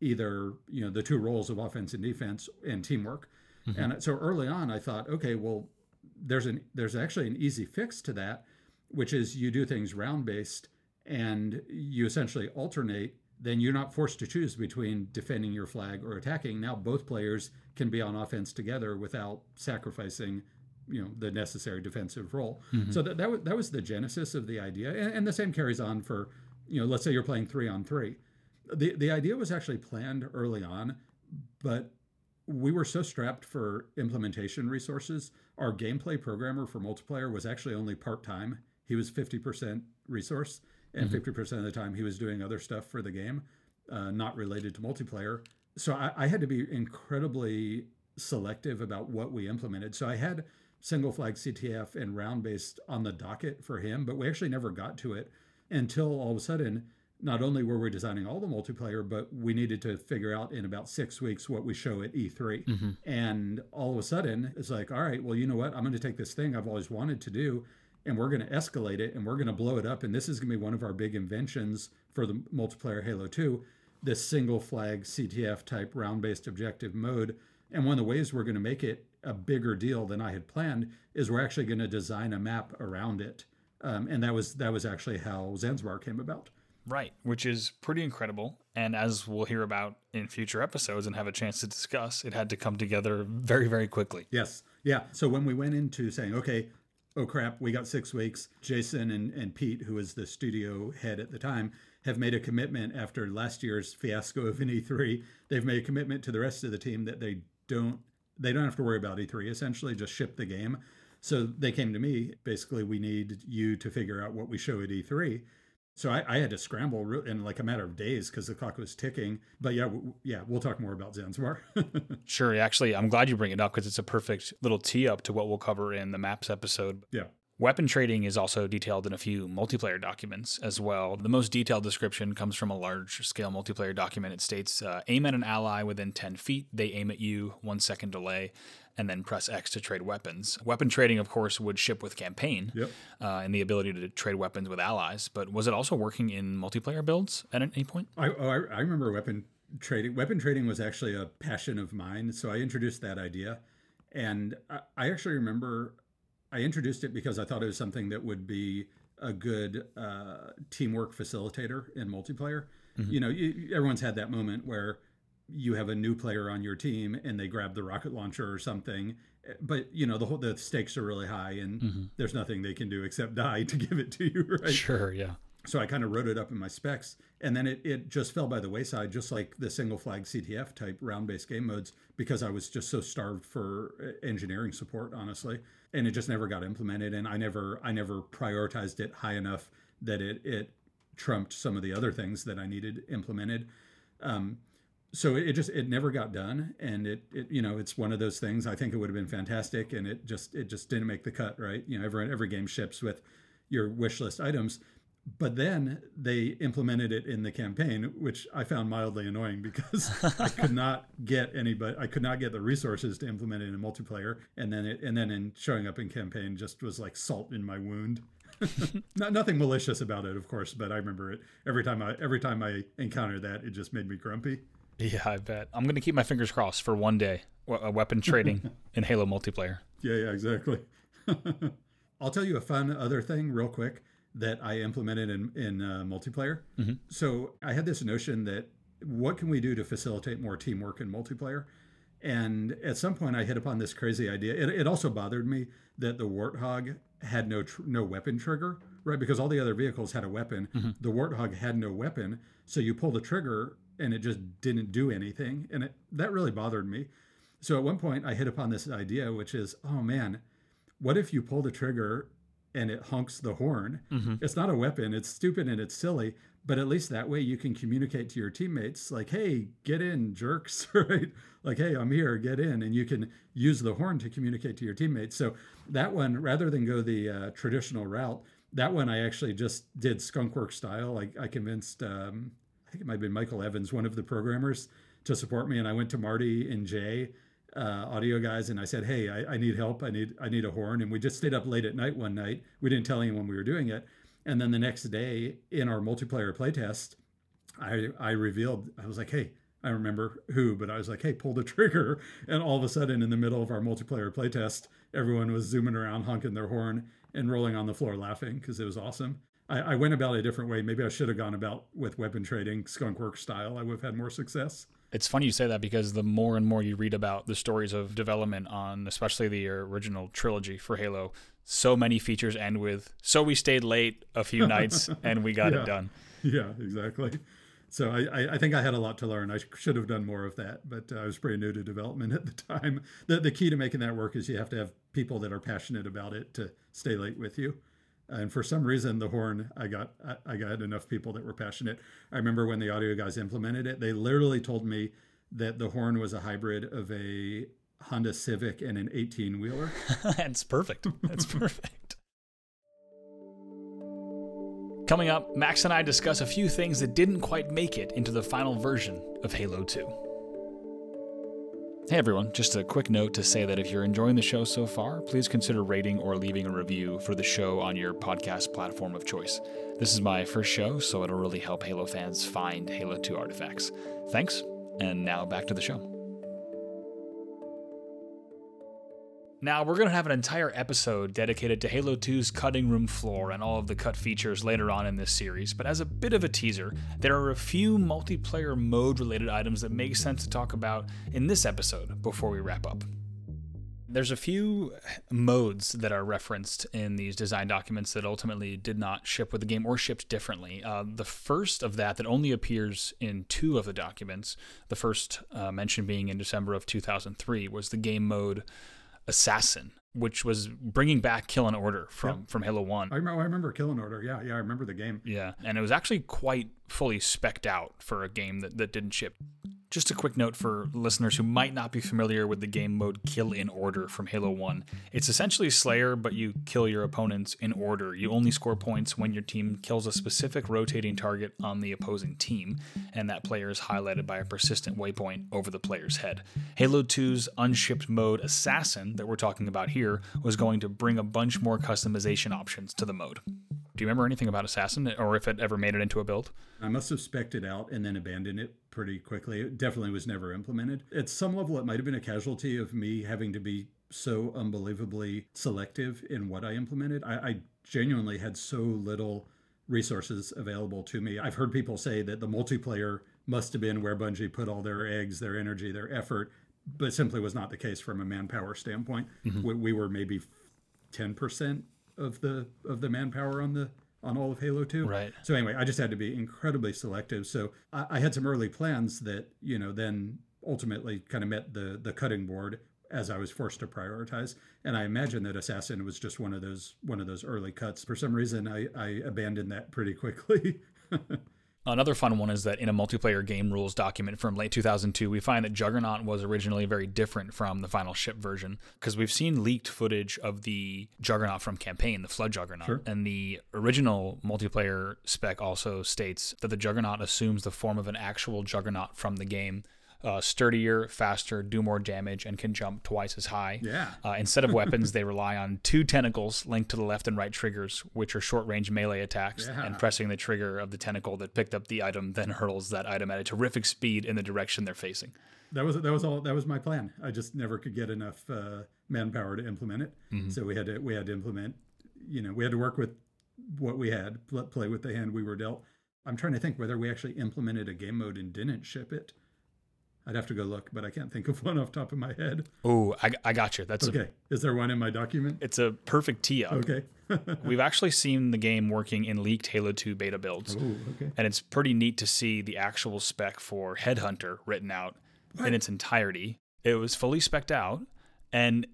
either you know the two roles of offense and defense and teamwork. Mm-hmm. And so early on, I thought, okay, well, there's an there's actually an easy fix to that, which is you do things round based and you essentially alternate then you're not forced to choose between defending your flag or attacking. Now both players can be on offense together without sacrificing you know the necessary defensive role. Mm-hmm. So that that was, that was the genesis of the idea, and, and, the same carries on for you know let's say you're playing three on three. The the idea was actually planned early on, but we were so strapped for implementation resources. Our gameplay programmer for multiplayer was actually only part time. He was 50% resource, and mm-hmm. 50% of the time he was doing other stuff for the game, uh, not related to multiplayer. So I, I had to be incredibly selective about what we implemented. So I had single flag CTF and round based on the docket for him, but we actually never got to it until all of a sudden not only were we designing all the multiplayer, but we needed to figure out in about six weeks what we show at E3. Mm-hmm. And all of a sudden, it's like, all right, well, you know what? I'm going to take this thing I've always wanted to do, and we're going to escalate it, and we're going to blow it up. And this is going to be one of our big inventions for the multiplayer Halo 2 this single flag CTF type round based objective mode. And one of the ways we're going to make it a bigger deal than I had planned is we're actually going to design a map around it. Um, and that was that was actually how Zanzibar came about. Right, which is pretty incredible. And as we'll hear about in future episodes and have a chance to discuss, it had to come together very, very quickly. Yes. Yeah. So when we went into saying, okay, oh crap, we got six weeks, Jason and, and Pete, who was the studio head at the time, have made a commitment after last year's fiasco of an E3. They've made a commitment to the rest of the team that they don't they don't have to worry about E3, essentially, just ship the game. So they came to me, basically, we need you to figure out what we show at E3 so I, I, had to scramble in like a matter of days because the clock was ticking. But yeah, w- yeah, we'll talk more about Zanzibar. *laughs* sure. Actually, I'm glad you bring it up because it's a perfect little tee up to what we'll cover in the maps episode. Yeah. Weapon trading is also detailed in a few multiplayer documents as well. The most detailed description comes from a large scale multiplayer document. It states uh, aim at an ally within 10 feet, they aim at you, one second delay, and then press X to trade weapons. Weapon trading, of course, would ship with campaign yep. uh, and the ability to trade weapons with allies. But was it also working in multiplayer builds at any point? I, oh, I, I remember weapon trading. Weapon trading was actually a passion of mine. So I introduced that idea. And I actually remember I introduced it because I thought it was something that would be a good uh, teamwork facilitator in multiplayer. Mm-hmm. You know, you, everyone's had that moment where you have a new player on your team and they grab the rocket launcher or something, but you know the whole the stakes are really high and mm-hmm. there's nothing they can do except *laughs* die to give it to you, right? Sure, yeah. So I kind of wrote it up in my specs, and then it, it just fell by the wayside, just like the single flag CTF type round based game modes, because I was just so starved for uh, engineering support, honestly. And it just never got implemented and i never i never prioritized it high enough that it it trumped some of the other things that i needed implemented. Um, so it just it never got done and it, it you know it's one of those things i think it would have been fantastic and it just it just didn't make the cut right? You know every every game ships with your wish list items but then they implemented it in the campaign, which I found mildly annoying because I *laughs* could not get anybody, I could not get the resources to implement it in multiplayer, and then it, and then in showing up in campaign just was like salt in my wound. *laughs* not nothing malicious about it, of course, but I remember it every time I every time I encountered that, it just made me grumpy. Yeah, I bet. I'm gonna keep my fingers crossed for one day a weapon trading *laughs* in Halo multiplayer. Yeah, yeah, exactly. I'll tell you a fun other thing real quick that I implemented in, in uh, multiplayer. Mm-hmm. So I had this notion that what can we do to facilitate more teamwork in multiplayer? And at some point, I hit upon this crazy idea. It, it also bothered me that the Warthog had no tr- no weapon trigger, right? Because all the other vehicles had a weapon. Mm-hmm. The Warthog had no weapon, so you pull the trigger and it just didn't do anything, and it, that really bothered me. So at one point, I hit upon this idea, which is, oh man, what if you pull the trigger and it honks the horn. Mm-hmm. It's not a weapon. It's stupid and it's silly, but at least that way you can communicate to your teammates like, "Hey, get in, jerks!" *laughs* right? Like, "Hey, I'm here. Get in," and you can use the horn to communicate to your teammates. So that one, rather than go the uh, traditional route, that one I actually just did skunkwork style. I, I convinced, um, I think it might have been Michael Evans, one of the programmers, to support me, and I went to Marty and Jay uh, audio guys and I said, "Hey, I, I, need help. I need I need a horn." And we just stayed up late at night one night. We didn't tell anyone we were doing it. And then the next day in our multiplayer playtest, I I revealed I was like, "Hey, I remember who, but I was like, "Hey, pull the *laughs* trigger!" And all of a sudden, in the middle of our multiplayer playtest, everyone was zooming around, honking their horn, and rolling on the floor laughing because it was awesome. I, I went about it a different way. Maybe I should have gone about with weapon trading, skunk work style. I would have had more success. It's funny you say that because the more and more you read about the stories of development on, especially the original trilogy for Halo, so many features end with "So we stayed late a few nights *laughs* and we got Yeah. it done." Yeah, exactly. So I, I, I think I had a lot to learn. I should have done more of that, but uh, I was pretty new to development *laughs* at the time. The, the key to making that work is you have to have people that are passionate about it to stay late with you. And for some reason, the horn, I got I, got enough people that were passionate. I remember when the audio guys implemented it, they literally told me that the horn was a hybrid of a Honda Civic and an 18 wheeler. *laughs* That's perfect. That's *laughs* perfect. Coming up, Max and I discuss a few things that didn't quite make it into the final version of Halo 2. Hey everyone, just a quick note to say that if you're enjoying the show so far, please consider rating or leaving a review for the show on your podcast platform of choice. This is my first show, so it'll really help Halo fans find Halo 2 artifacts. Thanks, and now back to the show. Now, we're going to have an entire episode dedicated to Halo 2's cutting room floor and all of the cut features later on in this series, but as a bit of a teaser, there are a few multiplayer mode related items that make sense to talk about in this episode before we wrap up. There's a few modes that are referenced in these design documents that ultimately did not ship with the game or shipped differently. Uh, the first of that, that only appears in two of the documents, the first uh, mention being in December of 2003, was the game mode Assassin, which was bringing back Kill in Order from, from Halo 1. I remember, oh, I remember Kill in Order. Yeah, yeah, I remember the game. Yeah, and it was actually quite fully specced out for a game that, that didn't ship. Just a quick note for listeners who might not be familiar with the game mode Kill in Order from Halo 1. It's essentially Slayer, but you kill your opponents in order. You only score points when your team kills a specific rotating target on the opposing team, and that player is highlighted by a persistent waypoint over the player's head. Halo 2's unshipped mode Assassin, that we're talking about here, was going to bring a bunch more customization options to the mode. Do you remember anything about Assassin, or if it ever made it into a build? I must have spec'd it out and then abandoned it pretty quickly. It definitely was never implemented. At some level, it might have been a casualty of me having to be so unbelievably selective in what I implemented. I, I genuinely had so little resources available to me. I've heard people say that the multiplayer must have been where Bungie put all their eggs, their energy, their effort, but simply was not the case from a manpower standpoint. Mm-hmm. We, we were maybe ten percent of the of the manpower on the on all of Halo 2. Right. So anyway, I just had to be incredibly selective. So I, I had some early plans that you know then ultimately kind of met the the cutting board as I was forced to prioritize. And I imagine that Assassin was just one of those one of those early cuts. For some reason, I, I abandoned that pretty quickly. *laughs* Another fun one is that in a multiplayer game rules document from late 2002, we find that Juggernaut was originally very different from the final ship version because we've seen leaked footage of the Juggernaut from campaign, the Flood Juggernaut. And the original multiplayer spec also states that the Juggernaut assumes the form of an actual Juggernaut from the game. Uh, sturdier, faster, do more damage, and can jump twice as high. Yeah. Uh, instead of weapons, they rely on two tentacles linked to the left and right triggers, which are short range melee attacks. Yeah. And pressing the trigger of the tentacle that picked up the item then hurls that item at a terrific speed in the direction they're facing. that was that was all that was my plan. I just never could get enough uh, manpower to implement it. So we had to we had to implement. You know, we had to work with what we had, play with the hand we were dealt. I'm trying to think whether we actually implemented a game mode and didn't ship it. I'd have to go look, but I can't think of one off the top of my head. Oh, I, I got you. That's a, Okay, is there one in my document? it's a perfect tee up. Okay. *laughs* We've actually seen the game working in leaked Halo 2 beta builds. Ooh, okay. And it's pretty neat to see the actual spec for Headhunter written out in its entirety. It was fully specced out and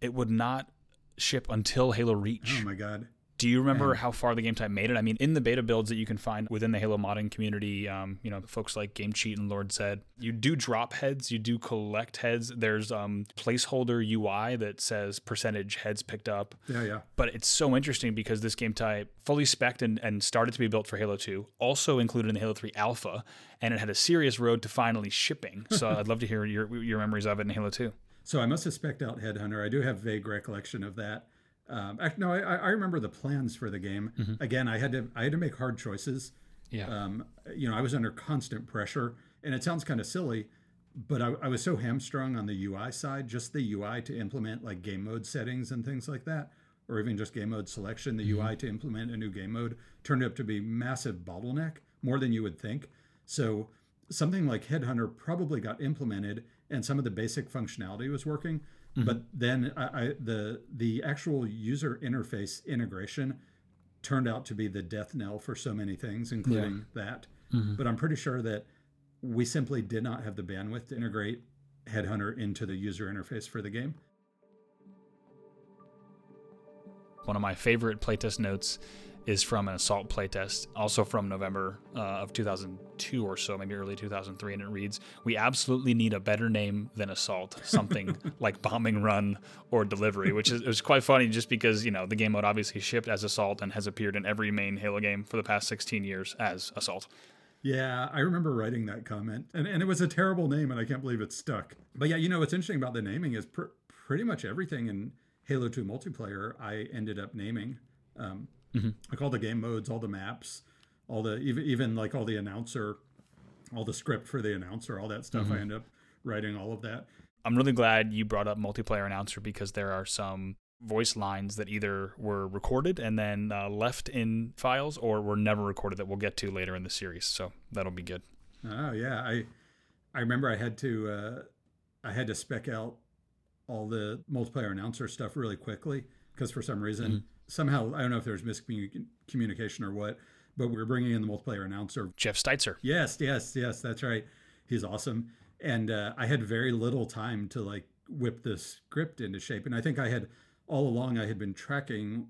it would not ship until Halo Reach. Oh my god. Do you remember how far the game type made it? I mean, in the beta builds that you can find within the Halo modding community, um, you know, folks like Game Cheat and Lord Zedd, you do drop heads, you do collect heads. There's um, placeholder UI that says percentage heads picked up. Yeah, yeah. But it's so interesting because this game type fully spec'd and, and started to be built for Halo 2, also included in the Halo 3 alpha, and it had a serious road to finally shipping. *laughs* So I'd love to hear your your memories of it in Halo 2. So I must have specced out Headhunter. I do have vague recollection of that. Um, no, I, I remember the plans for the game. Again, I had to I had to make hard choices. Yeah. Um, you know, I was under constant pressure, and it sounds kind of silly, but I, I was so hamstrung on the UI side, just the UI to implement like game mode settings and things like that or even just game mode selection, the UI to implement a new game mode turned out to be massive bottleneck, more than you would think. So something like Headhunter probably got implemented and some of the basic functionality was working, Mm-hmm. but then I, I, the the actual user interface integration turned out to be the death knell for so many things, including that. Mm-hmm. But I'm pretty sure that we simply did not have the bandwidth to integrate Headhunter into the user interface for the game. One of my favorite playtest notes is from an Assault playtest, also from November uh, of 2002 or so, maybe early 2003, and it reads, "We absolutely need a better name than Assault, something *laughs* like Bombing Run or Delivery," which is it was quite funny just because you know the game mode obviously shipped as Assault and has appeared in every main Halo game for the past 16 years as Assault. Yeah, I remember writing that comment, and, and it was a terrible name, and I can't believe it stuck. But yeah, you know what's interesting about the naming is pr- pretty much everything in Halo 2 multiplayer I ended up naming. Um, Like all the game modes, all the maps, all the even even like all the announcer, all the script for the announcer, all that stuff. I end up writing all of that. I'm really glad you brought up multiplayer announcer because there are some voice lines that either were recorded and then uh, left in files or were never recorded that we'll get to later in the series. So that'll be good. Oh yeah, I I remember I had to uh, I had to spec out all the multiplayer announcer stuff really quickly because for some reason somehow I don't know if there's miscommunication or what, but we were bringing in the multiplayer announcer. Jeff Steitzer. Yes, yes, yes, that's right. He's awesome, and uh, I had very little time to like whip this script into shape, and I think I had all along I had been tracking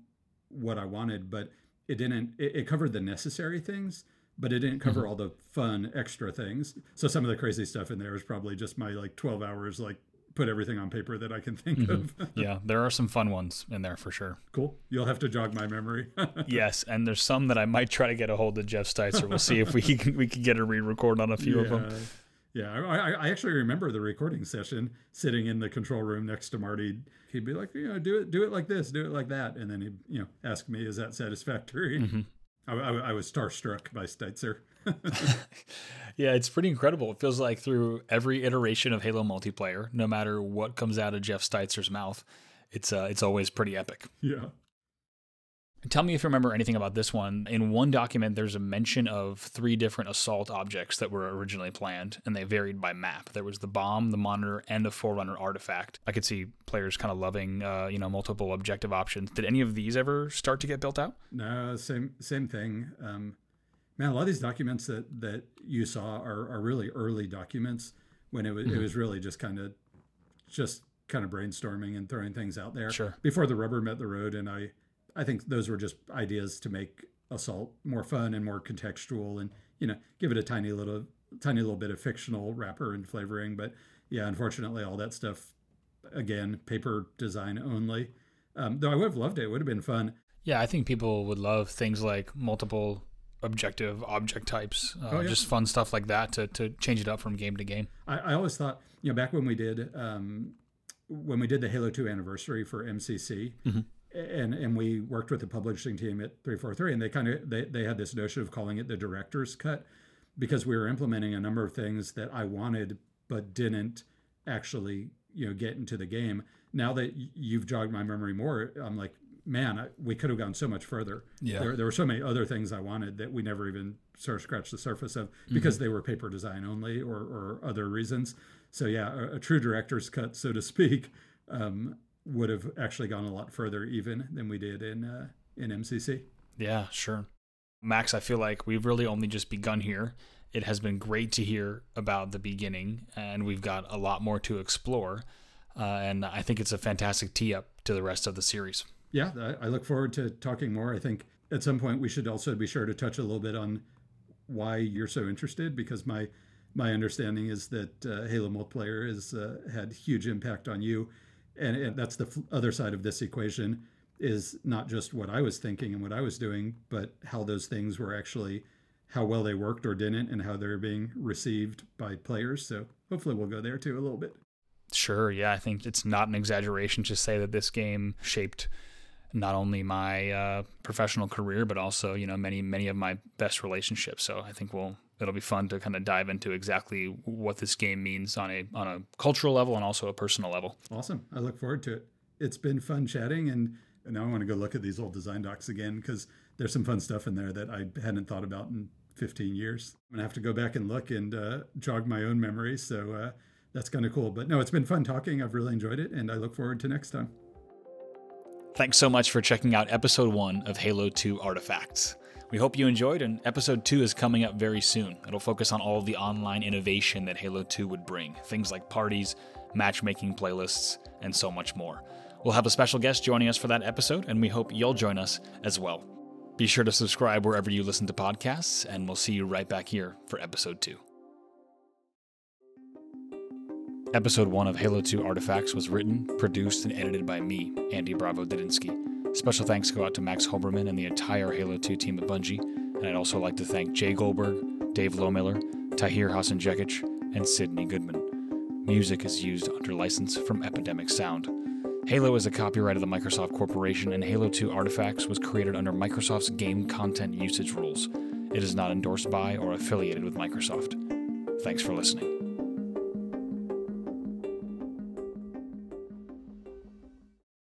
what I wanted, but it didn't. It, it covered the necessary things, but it didn't cover all the fun extra things. So some of the crazy stuff in there is probably just my like 12 hours, like put everything on paper that I can think mm-hmm. of. *laughs* Yeah, there are some fun ones in there for sure. cool. You'll have to jog my memory. *laughs* yes, and there's some that I might try to get a hold of Jeff Steitzer. We'll see if we can we can get a re-record on a few of them. Yeah, I, I- actually remember the recording session sitting in the control room next to Marty. He'd be like, you know, do it, do it like this, do it like that, and then he'd, you know, ask me, is that satisfactory? Mm-hmm. I, I, I was starstruck by Steitzer. *laughs* Yeah, it's pretty incredible. It feels like through every iteration of Halo multiplayer, no matter what comes out of Jeff Steitzer's mouth, it's uh, it's always pretty epic. yeah. Tell me if you remember anything about this one. In one document, there's a mention of three different assault objects that were originally planned, and they varied by map. There was the bomb, the monitor, and a Forerunner artifact. I could see players kind of loving, uh, you know, multiple objective options. Did any of these ever start to get built out? No, same same thing. Um, man, a lot of these documents that that you saw are, are really early documents when it was it was really just kind of just kind of brainstorming and throwing things out there Sure. before the rubber met the road. And I I think those were just ideas to make assault more fun and more contextual and you know give it a tiny little tiny little bit of fictional wrapper and flavoring. But yeah, unfortunately, all that stuff again paper design only. Um, though I would have loved it. It would have been fun. Yeah, I think people would love things like multiple objective object types, uh, Oh, yeah. just fun stuff like that to, to change it up from game to game. I, I always thought, you know, back when we did um, when we did the Halo Two anniversary for MCC, and and we worked with the publishing team at three four three, and they kind of they they had this notion of calling it the director's cut because we were implementing a number of things that I wanted but didn't actually you know get into the game. Now that you've jogged my memory more, I'm like, man, I, we could have gone so much further. Yeah. There, there were so many other things I wanted that we never even sort of scratched the surface of because they were paper design only or, or other reasons. So yeah, a, a true director's cut, so to speak, um, would have actually gone a lot further even than we did in uh, in MCC. Yeah, sure. Max, I feel like we've really only just begun here. It has been great to hear about the beginning, and we've got a lot more to explore. Uh, and I think it's a fantastic tee up to the rest of the series. Yeah, I, look forward to talking more. I think at some point we should also be sure to touch a little bit on why you're so interested because my my understanding is that uh, Halo multiplayer has uh, had huge impact on you, and, and that's the other side of this equation is not just what I was thinking and what I was doing, but how those things were actually how well they worked or didn't, and how they're being received by players. So hopefully we'll go there too a little bit. Sure, yeah, I think it's not an exaggeration to say that this game shaped not only my uh, professional career, but also you know many many of my best relationships. So I think we'll it'll be fun to kind of dive into exactly what this game means on a on a cultural level and also a personal level. Awesome. I look forward to it. It's been fun chatting, and now I want to go look at these old design docs again because there's some fun stuff in there that I hadn't thought about in 15 years. I'm gonna have to go back and look and uh, jog my own memory. So uh, that's kind of cool. But no, it's been fun talking. I've really enjoyed it, and I look forward to next time. Thanks so much for checking out episode one of Halo 2 Artifacts. We hope you enjoyed, and episode 2 is coming up very soon. It'll focus on all of the online innovation that Halo 2 would bring things like parties, matchmaking playlists, and so much more. We'll have a special guest joining us for that episode, and we hope you'll join us as well. Be sure to subscribe wherever you listen to podcasts, and we'll see you right back here for episode 2. Episode 1 of Halo 2 Artifacts was written, produced, and edited by me, Andy Bravo Dudynsky. Special thanks go out to Max Hoberman and the entire Halo 2 team at Bungie, and I'd also like to thank Jay Goldberg, Dave Lowmiller, Tahir Hassan Jekic, and Sydney Goodman. Music is used under license from Epidemic Sound. Halo is a copyright of the Microsoft Corporation, and Halo 2 Artifacts was created under Microsoft's game content usage rules. It is not endorsed by or affiliated with Microsoft. Thanks for listening.